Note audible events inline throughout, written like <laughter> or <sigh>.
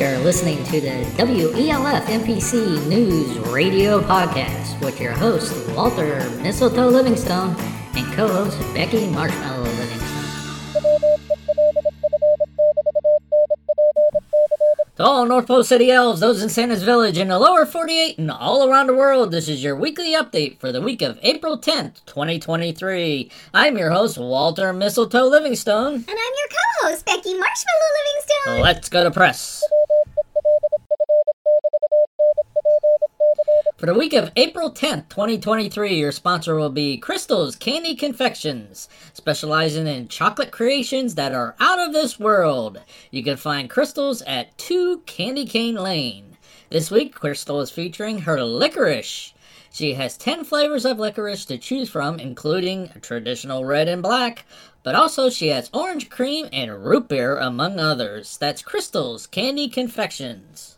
You're listening to the WELF NPC News Radio Podcast with your host, Walter Mistletoe Livingstone, and co host, Becky Marshmallow Livingstone. To all North Pole City elves, those in Santa's Village, in the lower 48, and all around the world, this is your weekly update for the week of April 10th, 2023. I'm your host, Walter Mistletoe Livingstone. And I'm your co host, Becky Marshmallow Livingstone. Let's go to press. For the week of April 10th, 2023, your sponsor will be Crystal's Candy Confections, specializing in chocolate creations that are out of this world. You can find Crystal's at 2 Candy Cane Lane. This week, Crystal is featuring her licorice. She has 10 flavors of licorice to choose from, including traditional red and black, but also she has orange cream and root beer, among others. That's Crystal's Candy Confections.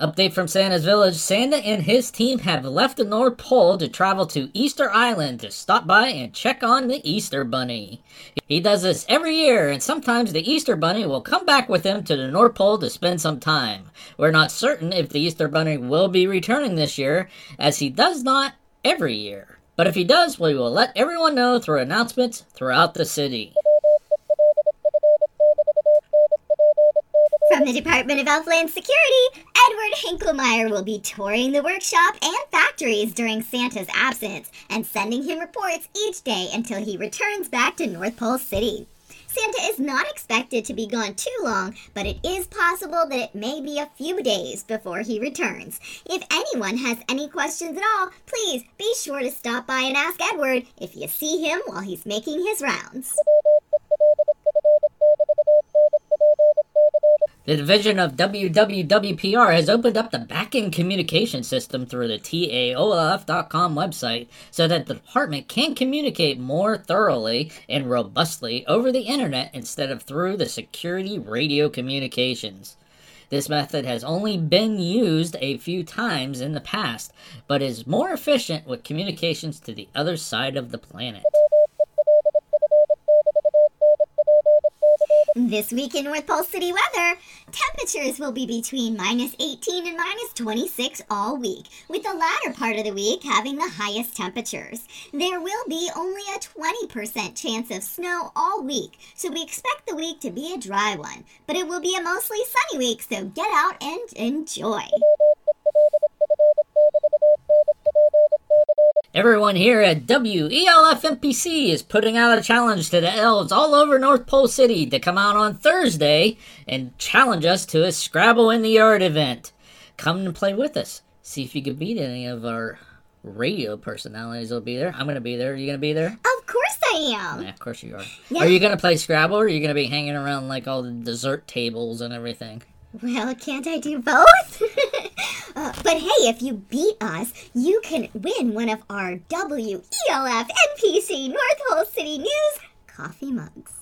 Update from Santa's Village Santa and his team have left the North Pole to travel to Easter Island to stop by and check on the Easter Bunny. He does this every year, and sometimes the Easter Bunny will come back with him to the North Pole to spend some time. We're not certain if the Easter Bunny will be returning this year, as he does not every year. But if he does, we will let everyone know through announcements throughout the city. From the Department of Elfland Security, Edward Hinklemeyer will be touring the workshop and factories during Santa's absence and sending him reports each day until he returns back to North Pole City. Santa is not expected to be gone too long, but it is possible that it may be a few days before he returns. If anyone has any questions at all, please be sure to stop by and ask Edward if you see him while he's making his rounds. The division of WWWPR has opened up the backend communication system through the TAOLF.com website so that the department can communicate more thoroughly and robustly over the internet instead of through the security radio communications. This method has only been used a few times in the past, but is more efficient with communications to the other side of the planet. This week in North Pole City weather, temperatures will be between minus 18 and minus 26 all week, with the latter part of the week having the highest temperatures. There will be only a 20% chance of snow all week, so we expect the week to be a dry one. But it will be a mostly sunny week, so get out and enjoy. Everyone here at WELF NPC is putting out a challenge to the elves all over North Pole City to come out on Thursday and challenge us to a Scrabble in the Yard event. Come and play with us. See if you can beat any of our radio personalities will be there. I'm going to be there. Are you going to be there? Of course I am. Yeah, of course you are. Yeah. Are you going to play Scrabble or are you going to be hanging around like all the dessert tables and everything? Well, can't I do both? <laughs> uh, but hey, if you beat us, you can win one of our WELF NPC North Pole City News coffee mugs.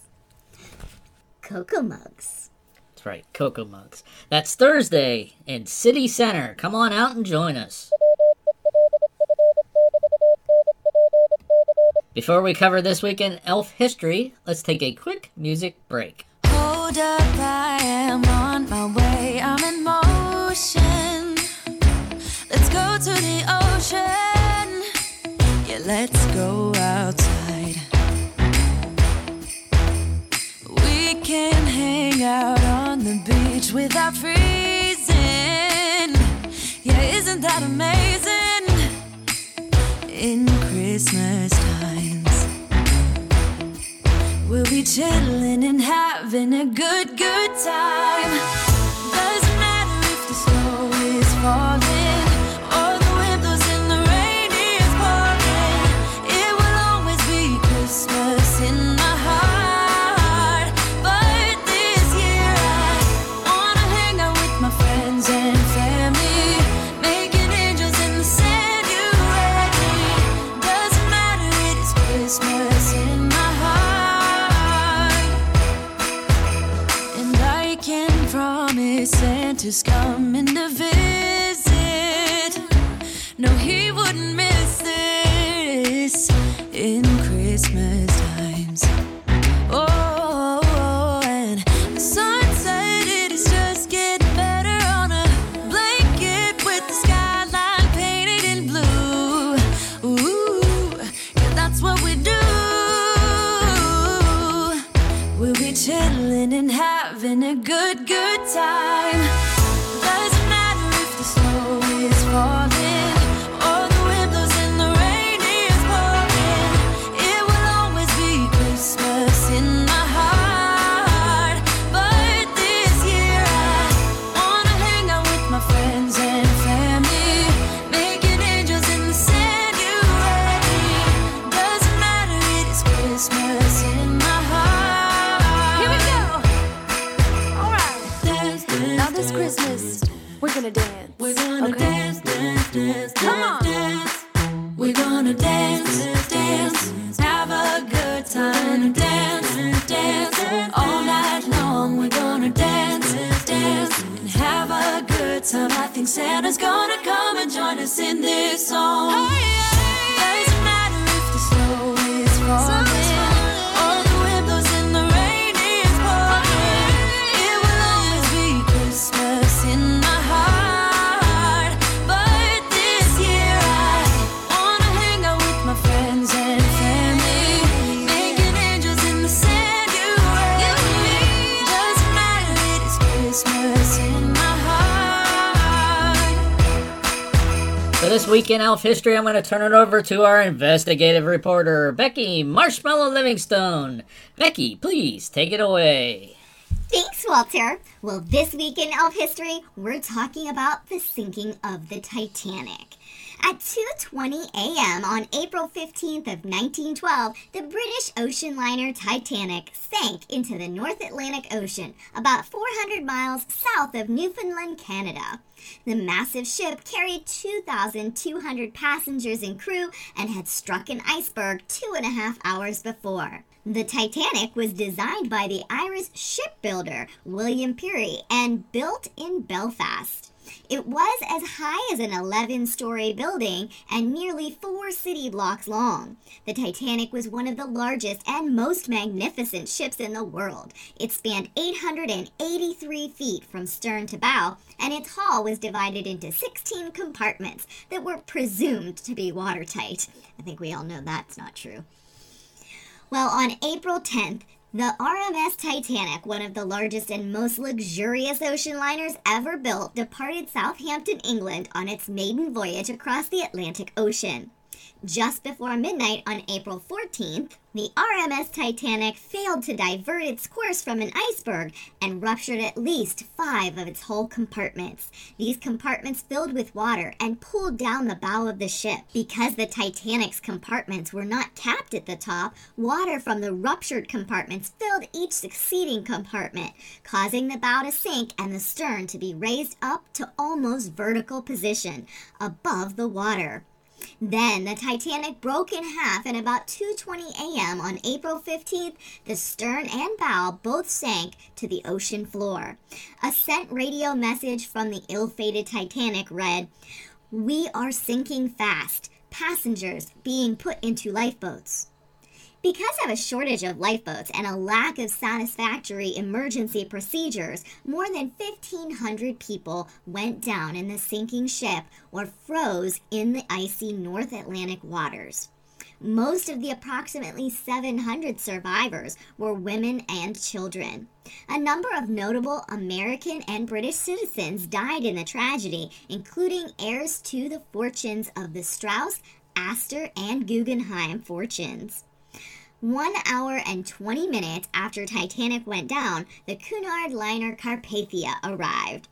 Cocoa mugs. That's right, Cocoa Mugs. That's Thursday in City Center. Come on out and join us. Before we cover this week in elf history, let's take a quick music break. Up, I am on my way. I'm in motion. Let's go to the ocean. Yeah, let's go outside. We can hang out on the beach without freezing. Yeah, isn't that amazing? In Christmas times. We'll be chilling and having a good, good time. Time. Week in Elf history, I'm going to turn it over to our investigative reporter, Becky Marshmallow Livingstone. Becky, please take it away. Thanks, Walter. Well, this week in elf history, we're talking about the sinking of the Titanic. At 2:20 a.m. on April 15th of 1912, the British ocean liner Titanic sank into the North Atlantic Ocean, about 400 miles south of Newfoundland, Canada. The massive ship carried 2,200 passengers and crew and had struck an iceberg two and a half hours before. The Titanic was designed by the Irish shipbuilder William Pirrie and built in Belfast. It was as high as an 11 story building and nearly four city blocks long. The Titanic was one of the largest and most magnificent ships in the world. It spanned 883 feet from stern to bow, and its hull was divided into 16 compartments that were presumed to be watertight. I think we all know that's not true. Well, on April 10th, the RMS Titanic, one of the largest and most luxurious ocean liners ever built, departed Southampton, England on its maiden voyage across the Atlantic Ocean. Just before midnight on April 14th, the RMS Titanic failed to divert its course from an iceberg and ruptured at least five of its hull compartments. These compartments filled with water and pulled down the bow of the ship. Because the Titanic's compartments were not capped at the top, water from the ruptured compartments filled each succeeding compartment, causing the bow to sink and the stern to be raised up to almost vertical position above the water. Then the Titanic broke in half and about 2:20 a.m. on April 15th, the stern and bow both sank to the ocean floor. A sent radio message from the ill-fated Titanic read, "We are sinking fast. Passengers being put into lifeboats." Because of a shortage of lifeboats and a lack of satisfactory emergency procedures, more than 1,500 people went down in the sinking ship or froze in the icy North Atlantic waters. Most of the approximately 700 survivors were women and children. A number of notable American and British citizens died in the tragedy, including heirs to the fortunes of the Straus, Astor, and Guggenheim fortunes. One hour and 20 minutes after Titanic went down, the Cunard liner Carpathia arrived.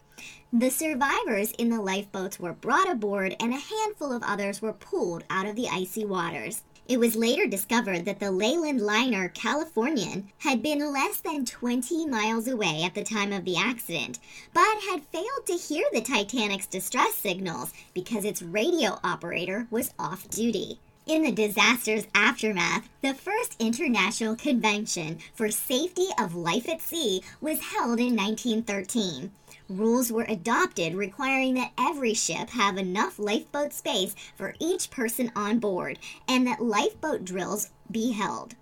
The survivors in the lifeboats were brought aboard, and a handful of others were pulled out of the icy waters. It was later discovered that the Leyland liner Californian had been less than 20 miles away at the time of the accident, but had failed to hear the Titanic's distress signals because its radio operator was off duty. In the disaster's aftermath, the first International Convention for Safety of Life at Sea was held in 1913. Rules were adopted requiring that every ship have enough lifeboat space for each person on board and that lifeboat drills be held.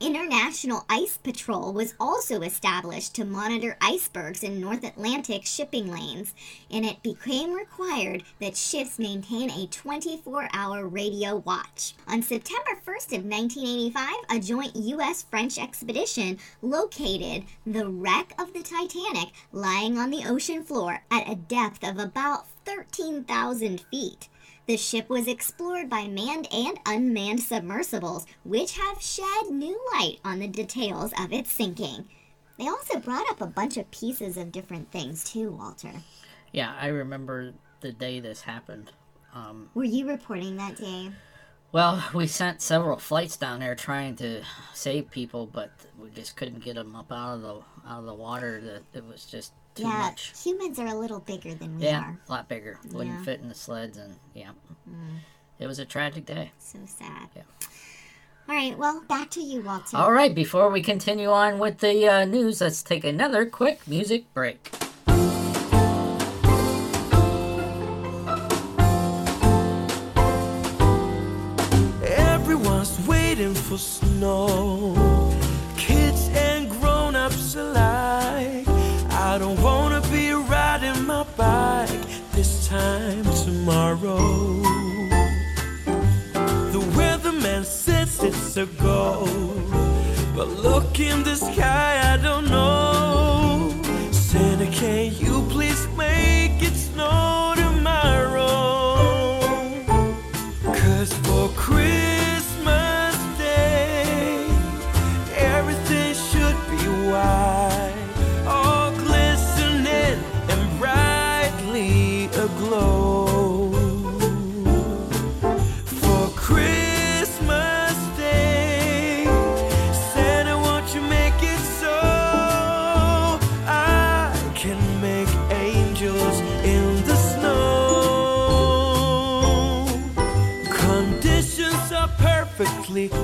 International Ice Patrol was also established to monitor icebergs in North Atlantic shipping lanes, and it became required that ships maintain a 24 hour radio watch. On September 1st of 1985, a joint U.S. French expedition located the wreck of the Titanic lying on the ocean floor at a depth of about 13,000 feet. The ship was explored by manned and unmanned submersibles, which have shed new light on the details of its sinking. They also brought up a bunch of pieces of different things, too, Walter. Yeah, I remember the day this happened. Um, Were you reporting that day? well, <laughs> we sent several flights down there trying to save people, but we just couldn't get them up out of the out of the water. That it was just too yeah, much. humans are a little bigger than we Yeah, are. a lot bigger. Wouldn't Yeah. Mm. fit in the sleds, and yeah, it was a tragic day. So sad. Yeah. All right, well, back to you, Walter. All right, before we continue on with the uh, news, let's take another quick music break. Everyone's waiting for snow. Tomorrow. The weatherman says it's a go. But look in the sky, I don't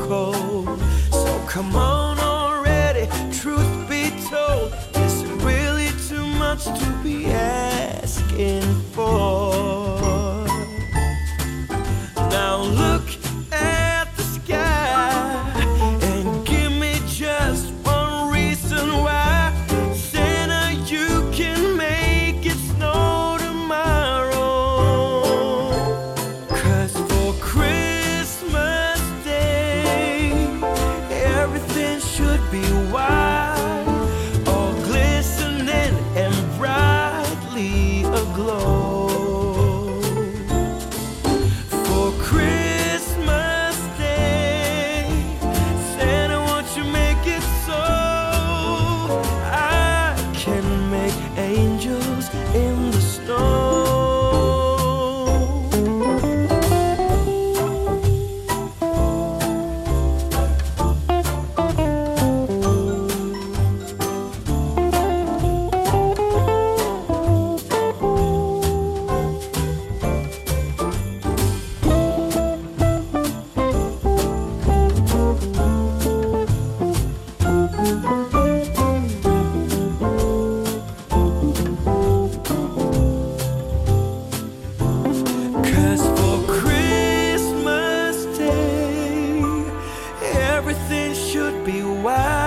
cold, so come on already. Truth be told, it's really too much to be asking for. Should be white,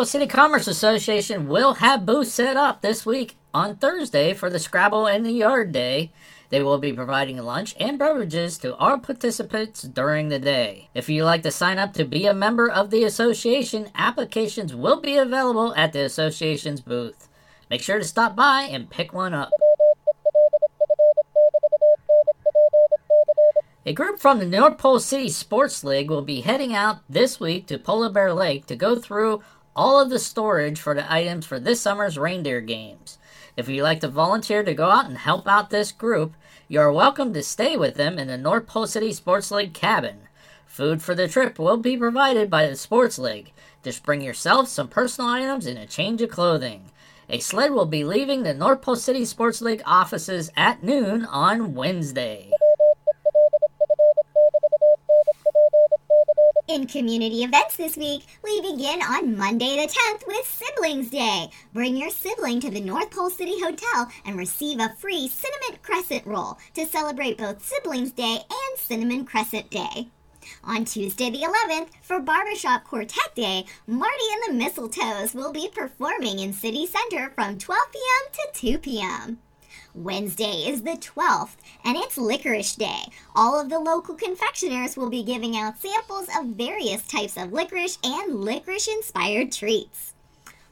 Pole City Commerce Association will have booths set up this week on Thursday for the Scrabble in the Yard Day. They will be providing lunch and beverages to all participants during the day. If you'd like to sign up to be a member of the association, applications will be available at the association's booth. Make sure to stop by and pick one up. A group from the North Pole City Sports League will be heading out this week to Polar Bear Lake to go through all of the storage for the items for this summer's reindeer games. If you'd like to volunteer to go out and help out this group, you are welcome to stay with them in the North Pole City Sports League cabin. Food for the trip will be provided by the Sports League. Just bring yourself some personal items and a change of clothing. A sled will be leaving the North Pole City Sports League offices at noon on Wednesday. In community events this week, we begin on Monday the 10th with Siblings Day. Bring your sibling to the North Pole City Hotel and receive a free Cinnamon Crescent roll to celebrate both Siblings Day and Cinnamon Crescent Day. On Tuesday the 11th, for Barbershop Quartet Day, Marty and the Mistletoes will be performing in City Center from 12 p.m. to 2 p.m. Wednesday is the 12th, and it's Licorice Day. All of the local confectioners will be giving out samples of various types of licorice and licorice inspired treats.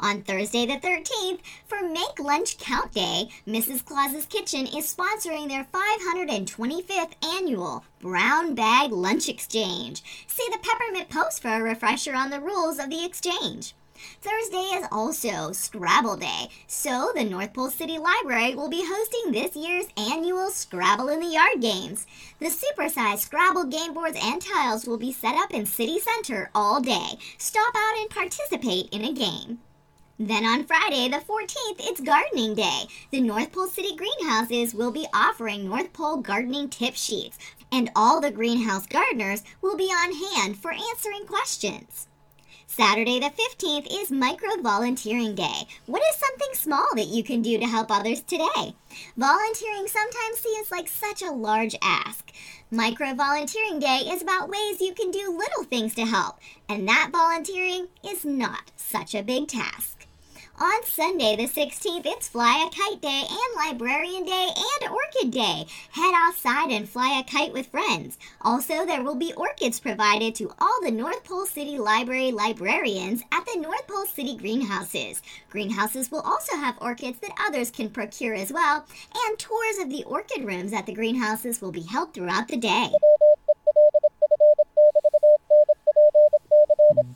On Thursday the 13th, for Make Lunch Count Day, Mrs. Claus's Kitchen is sponsoring their 525th annual Brown Bag Lunch Exchange. See the Peppermint Post for a refresher on the rules of the exchange. Thursday is also Scrabble Day, so the North Pole City Library will be hosting this year's annual Scrabble in the Yard games. The supersized Scrabble game boards and tiles will be set up in City Center all day. Stop out and participate in a game. Then on Friday, the 14th, it's Gardening Day. The North Pole City greenhouses will be offering North Pole gardening tip sheets, and all the greenhouse gardeners will be on hand for answering questions. Saturday the 15th is Micro Volunteering Day. What is something small that you can do to help others today? Volunteering sometimes seems like such a large ask. Micro Volunteering Day is about ways you can do little things to help, and that volunteering is not such a big task. On Sunday, the 16th, it's Fly a Kite Day and Librarian Day and Orchid Day. Head outside and fly a kite with friends. Also, there will be orchids provided to all the North Pole City Library librarians at the North Pole City greenhouses. Greenhouses will also have orchids that others can procure as well, and tours of the orchid rooms at the greenhouses will be held throughout the day.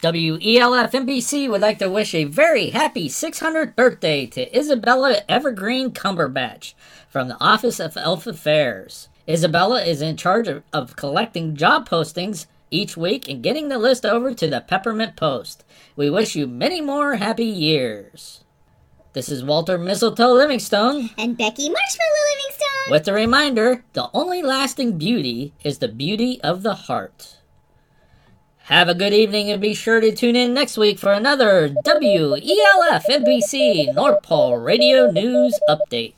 WELF NPC would like to wish a very happy 600th birthday to Isabella Evergreen Cumberbatch from the Office of Elf Affairs. Isabella is in charge of, of collecting job postings each week and getting the list over to the Peppermint Post. We wish you many more happy years. This is Walter Mistletoe Livingstone And Becky Marshmallow Livingstone! with the reminder the only lasting beauty is the beauty of the heart. Have a good evening and be sure to tune in next week for another WELF NPC North Pole Radio News Update.